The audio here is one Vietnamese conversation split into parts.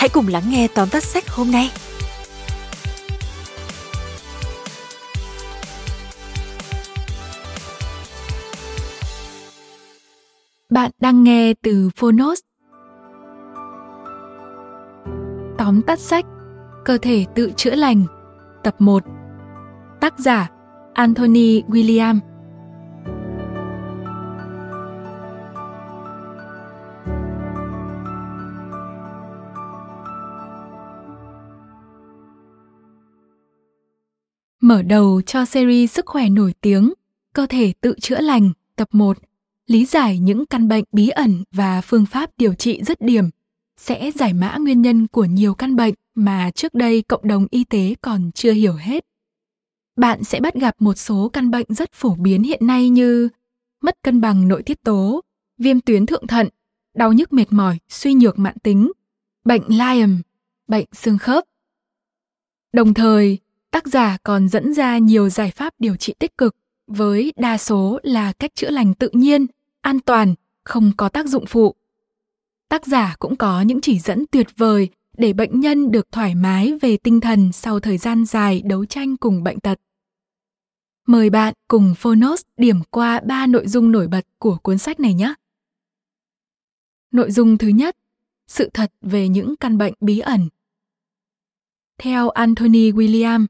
hãy cùng lắng nghe tóm tắt sách hôm nay. Bạn đang nghe từ Phonos. Tóm tắt sách, Cơ thể tự chữa lành, Tập 1 Tác giả, Anthony William Mở đầu cho series sức khỏe nổi tiếng Cơ thể tự chữa lành tập 1 lý giải những căn bệnh bí ẩn và phương pháp điều trị dứt điểm sẽ giải mã nguyên nhân của nhiều căn bệnh mà trước đây cộng đồng y tế còn chưa hiểu hết. Bạn sẽ bắt gặp một số căn bệnh rất phổ biến hiện nay như mất cân bằng nội tiết tố, viêm tuyến thượng thận, đau nhức mệt mỏi, suy nhược mãn tính, bệnh Lyme, bệnh xương khớp. Đồng thời, tác giả còn dẫn ra nhiều giải pháp điều trị tích cực với đa số là cách chữa lành tự nhiên, an toàn, không có tác dụng phụ. Tác giả cũng có những chỉ dẫn tuyệt vời để bệnh nhân được thoải mái về tinh thần sau thời gian dài đấu tranh cùng bệnh tật. Mời bạn cùng Phonos điểm qua ba nội dung nổi bật của cuốn sách này nhé. Nội dung thứ nhất, sự thật về những căn bệnh bí ẩn. Theo Anthony William,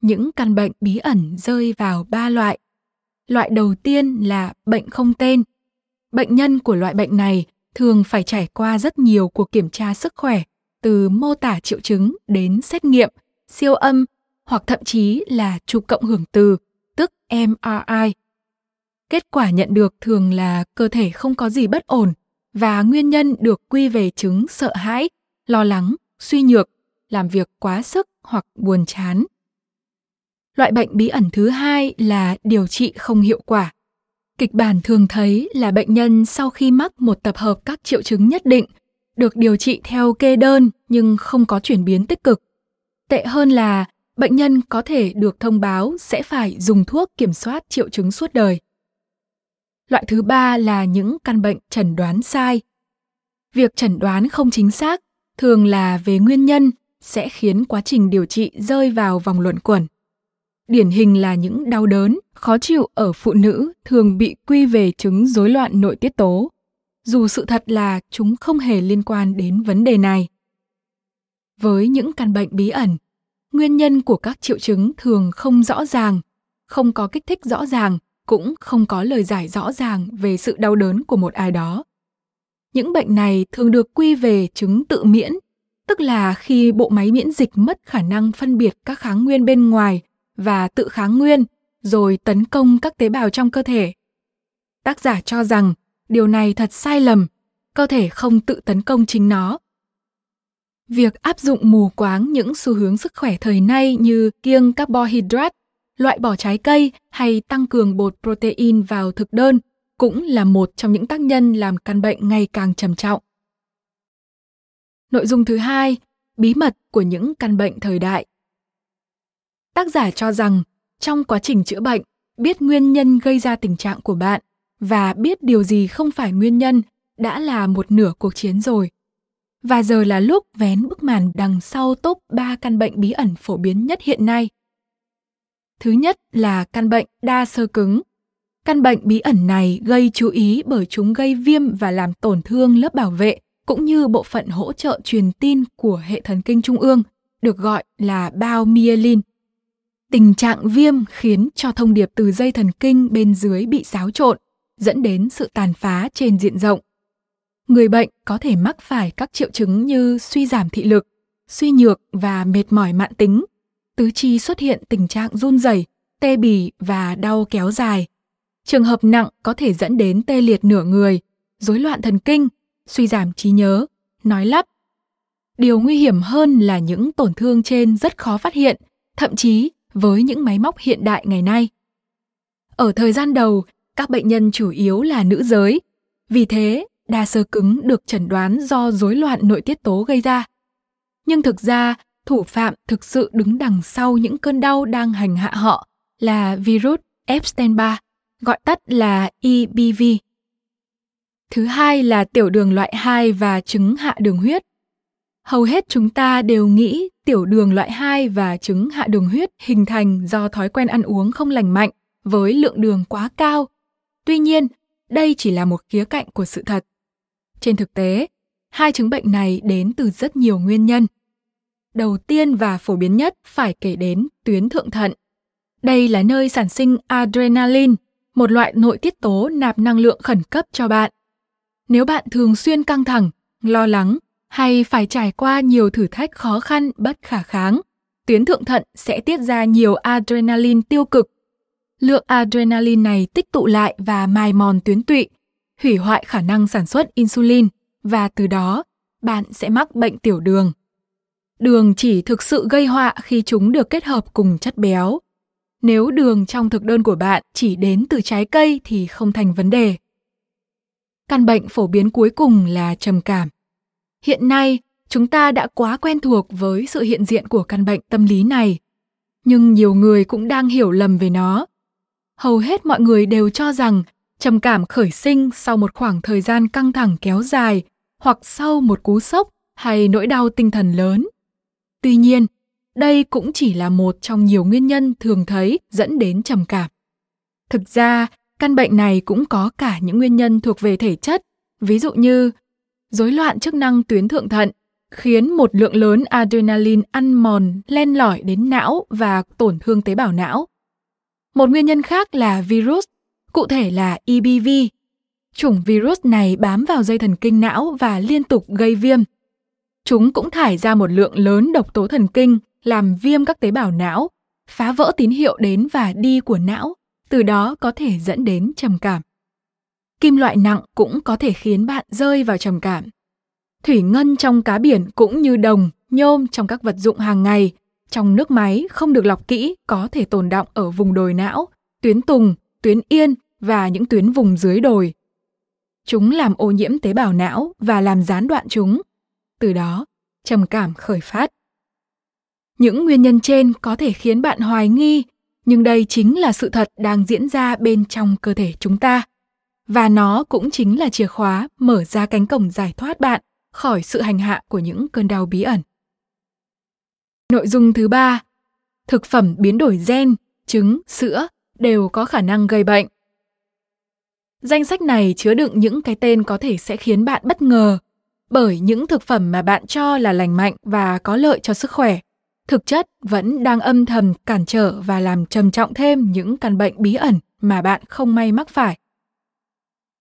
những căn bệnh bí ẩn rơi vào ba loại. Loại đầu tiên là bệnh không tên. Bệnh nhân của loại bệnh này thường phải trải qua rất nhiều cuộc kiểm tra sức khỏe, từ mô tả triệu chứng đến xét nghiệm, siêu âm hoặc thậm chí là chụp cộng hưởng từ, tức MRI. Kết quả nhận được thường là cơ thể không có gì bất ổn và nguyên nhân được quy về chứng sợ hãi, lo lắng, suy nhược, làm việc quá sức hoặc buồn chán. Loại bệnh bí ẩn thứ hai là điều trị không hiệu quả. Kịch bản thường thấy là bệnh nhân sau khi mắc một tập hợp các triệu chứng nhất định, được điều trị theo kê đơn nhưng không có chuyển biến tích cực. Tệ hơn là, bệnh nhân có thể được thông báo sẽ phải dùng thuốc kiểm soát triệu chứng suốt đời. Loại thứ ba là những căn bệnh chẩn đoán sai. Việc chẩn đoán không chính xác thường là về nguyên nhân, sẽ khiến quá trình điều trị rơi vào vòng luẩn quẩn điển hình là những đau đớn, khó chịu ở phụ nữ thường bị quy về chứng rối loạn nội tiết tố, dù sự thật là chúng không hề liên quan đến vấn đề này. Với những căn bệnh bí ẩn, nguyên nhân của các triệu chứng thường không rõ ràng, không có kích thích rõ ràng, cũng không có lời giải rõ ràng về sự đau đớn của một ai đó. Những bệnh này thường được quy về chứng tự miễn, tức là khi bộ máy miễn dịch mất khả năng phân biệt các kháng nguyên bên ngoài và tự kháng nguyên rồi tấn công các tế bào trong cơ thể tác giả cho rằng điều này thật sai lầm cơ thể không tự tấn công chính nó việc áp dụng mù quáng những xu hướng sức khỏe thời nay như kiêng carbohydrate loại bỏ trái cây hay tăng cường bột protein vào thực đơn cũng là một trong những tác nhân làm căn bệnh ngày càng trầm trọng. Nội dung thứ hai, bí mật của những căn bệnh thời đại. Tác giả cho rằng trong quá trình chữa bệnh, biết nguyên nhân gây ra tình trạng của bạn và biết điều gì không phải nguyên nhân đã là một nửa cuộc chiến rồi. Và giờ là lúc vén bức màn đằng sau top 3 căn bệnh bí ẩn phổ biến nhất hiện nay. Thứ nhất là căn bệnh đa sơ cứng. Căn bệnh bí ẩn này gây chú ý bởi chúng gây viêm và làm tổn thương lớp bảo vệ cũng như bộ phận hỗ trợ truyền tin của hệ thần kinh trung ương, được gọi là bao myelin. Tình trạng viêm khiến cho thông điệp từ dây thần kinh bên dưới bị xáo trộn, dẫn đến sự tàn phá trên diện rộng. Người bệnh có thể mắc phải các triệu chứng như suy giảm thị lực, suy nhược và mệt mỏi mãn tính. Tứ chi xuất hiện tình trạng run rẩy, tê bì và đau kéo dài. Trường hợp nặng có thể dẫn đến tê liệt nửa người, rối loạn thần kinh, suy giảm trí nhớ, nói lắp. Điều nguy hiểm hơn là những tổn thương trên rất khó phát hiện, thậm chí với những máy móc hiện đại ngày nay. Ở thời gian đầu, các bệnh nhân chủ yếu là nữ giới, vì thế đa sơ cứng được chẩn đoán do rối loạn nội tiết tố gây ra. Nhưng thực ra, thủ phạm thực sự đứng đằng sau những cơn đau đang hành hạ họ là virus Epstein-Barr, gọi tắt là EBV. Thứ hai là tiểu đường loại 2 và chứng hạ đường huyết. Hầu hết chúng ta đều nghĩ tiểu đường loại 2 và chứng hạ đường huyết hình thành do thói quen ăn uống không lành mạnh với lượng đường quá cao. Tuy nhiên, đây chỉ là một khía cạnh của sự thật. Trên thực tế, hai chứng bệnh này đến từ rất nhiều nguyên nhân. Đầu tiên và phổ biến nhất phải kể đến tuyến thượng thận. Đây là nơi sản sinh adrenaline, một loại nội tiết tố nạp năng lượng khẩn cấp cho bạn. Nếu bạn thường xuyên căng thẳng, lo lắng hay phải trải qua nhiều thử thách khó khăn bất khả kháng, tuyến thượng thận sẽ tiết ra nhiều adrenaline tiêu cực. Lượng adrenaline này tích tụ lại và mài mòn tuyến tụy, hủy hoại khả năng sản xuất insulin và từ đó bạn sẽ mắc bệnh tiểu đường. Đường chỉ thực sự gây họa khi chúng được kết hợp cùng chất béo. Nếu đường trong thực đơn của bạn chỉ đến từ trái cây thì không thành vấn đề. Căn bệnh phổ biến cuối cùng là trầm cảm. Hiện nay, chúng ta đã quá quen thuộc với sự hiện diện của căn bệnh tâm lý này, nhưng nhiều người cũng đang hiểu lầm về nó. Hầu hết mọi người đều cho rằng trầm cảm khởi sinh sau một khoảng thời gian căng thẳng kéo dài hoặc sau một cú sốc hay nỗi đau tinh thần lớn. Tuy nhiên, đây cũng chỉ là một trong nhiều nguyên nhân thường thấy dẫn đến trầm cảm. Thực ra, căn bệnh này cũng có cả những nguyên nhân thuộc về thể chất, ví dụ như rối loạn chức năng tuyến thượng thận, khiến một lượng lớn adrenaline ăn mòn len lỏi đến não và tổn thương tế bào não. Một nguyên nhân khác là virus, cụ thể là EBV. Chủng virus này bám vào dây thần kinh não và liên tục gây viêm. Chúng cũng thải ra một lượng lớn độc tố thần kinh làm viêm các tế bào não, phá vỡ tín hiệu đến và đi của não, từ đó có thể dẫn đến trầm cảm. Kim loại nặng cũng có thể khiến bạn rơi vào trầm cảm. Thủy ngân trong cá biển cũng như đồng, nhôm trong các vật dụng hàng ngày, trong nước máy không được lọc kỹ có thể tồn động ở vùng đồi não, tuyến tùng, tuyến yên và những tuyến vùng dưới đồi. Chúng làm ô nhiễm tế bào não và làm gián đoạn chúng. Từ đó, trầm cảm khởi phát. Những nguyên nhân trên có thể khiến bạn hoài nghi, nhưng đây chính là sự thật đang diễn ra bên trong cơ thể chúng ta. Và nó cũng chính là chìa khóa mở ra cánh cổng giải thoát bạn khỏi sự hành hạ của những cơn đau bí ẩn. Nội dung thứ ba, thực phẩm biến đổi gen, trứng, sữa đều có khả năng gây bệnh. Danh sách này chứa đựng những cái tên có thể sẽ khiến bạn bất ngờ bởi những thực phẩm mà bạn cho là lành mạnh và có lợi cho sức khỏe thực chất vẫn đang âm thầm cản trở và làm trầm trọng thêm những căn bệnh bí ẩn mà bạn không may mắc phải.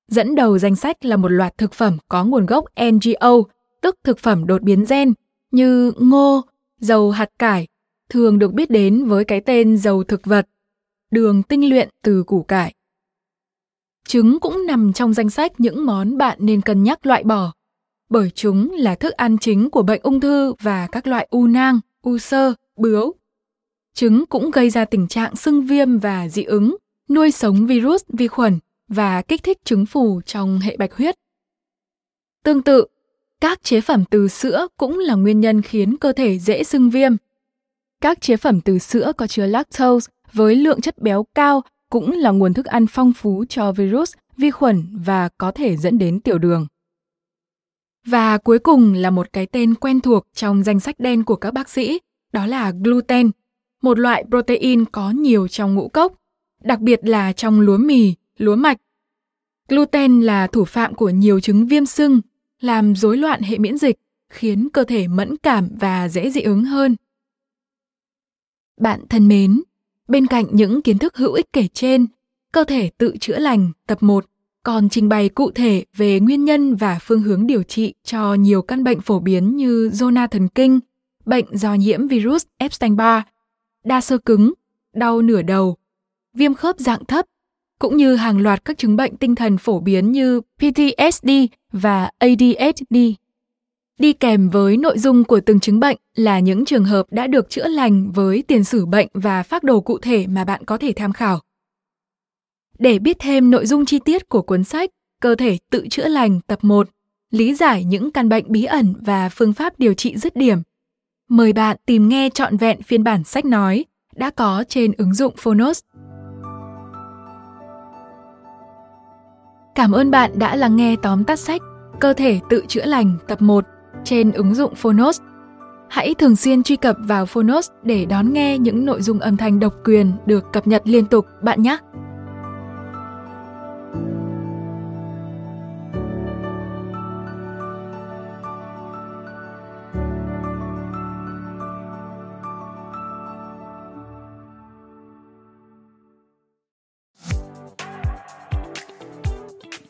Dẫn đầu danh sách là một loạt thực phẩm có nguồn gốc NGO, tức thực phẩm đột biến gen, như ngô, dầu hạt cải, thường được biết đến với cái tên dầu thực vật, đường tinh luyện từ củ cải. Trứng cũng nằm trong danh sách những món bạn nên cân nhắc loại bỏ, bởi chúng là thức ăn chính của bệnh ung thư và các loại u nang, u sơ, bướu. Trứng cũng gây ra tình trạng sưng viêm và dị ứng, nuôi sống virus, vi khuẩn và kích thích trứng phù trong hệ bạch huyết. Tương tự, các chế phẩm từ sữa cũng là nguyên nhân khiến cơ thể dễ sưng viêm. Các chế phẩm từ sữa có chứa lactose với lượng chất béo cao cũng là nguồn thức ăn phong phú cho virus, vi khuẩn và có thể dẫn đến tiểu đường. Và cuối cùng là một cái tên quen thuộc trong danh sách đen của các bác sĩ, đó là gluten, một loại protein có nhiều trong ngũ cốc, đặc biệt là trong lúa mì, lúa mạch. Gluten là thủ phạm của nhiều chứng viêm sưng, làm rối loạn hệ miễn dịch, khiến cơ thể mẫn cảm và dễ dị ứng hơn. Bạn thân mến, bên cạnh những kiến thức hữu ích kể trên, cơ thể tự chữa lành tập 1 còn trình bày cụ thể về nguyên nhân và phương hướng điều trị cho nhiều căn bệnh phổ biến như zona thần kinh, bệnh do nhiễm virus Epstein-Barr, đa sơ cứng, đau nửa đầu, viêm khớp dạng thấp, cũng như hàng loạt các chứng bệnh tinh thần phổ biến như PTSD và ADHD. Đi kèm với nội dung của từng chứng bệnh là những trường hợp đã được chữa lành với tiền sử bệnh và phác đồ cụ thể mà bạn có thể tham khảo. Để biết thêm nội dung chi tiết của cuốn sách Cơ thể tự chữa lành tập 1, lý giải những căn bệnh bí ẩn và phương pháp điều trị dứt điểm, mời bạn tìm nghe trọn vẹn phiên bản sách nói đã có trên ứng dụng Phonos. Cảm ơn bạn đã lắng nghe tóm tắt sách Cơ thể tự chữa lành, tập 1 trên ứng dụng Phonos. Hãy thường xuyên truy cập vào Phonos để đón nghe những nội dung âm thanh độc quyền được cập nhật liên tục, bạn nhé.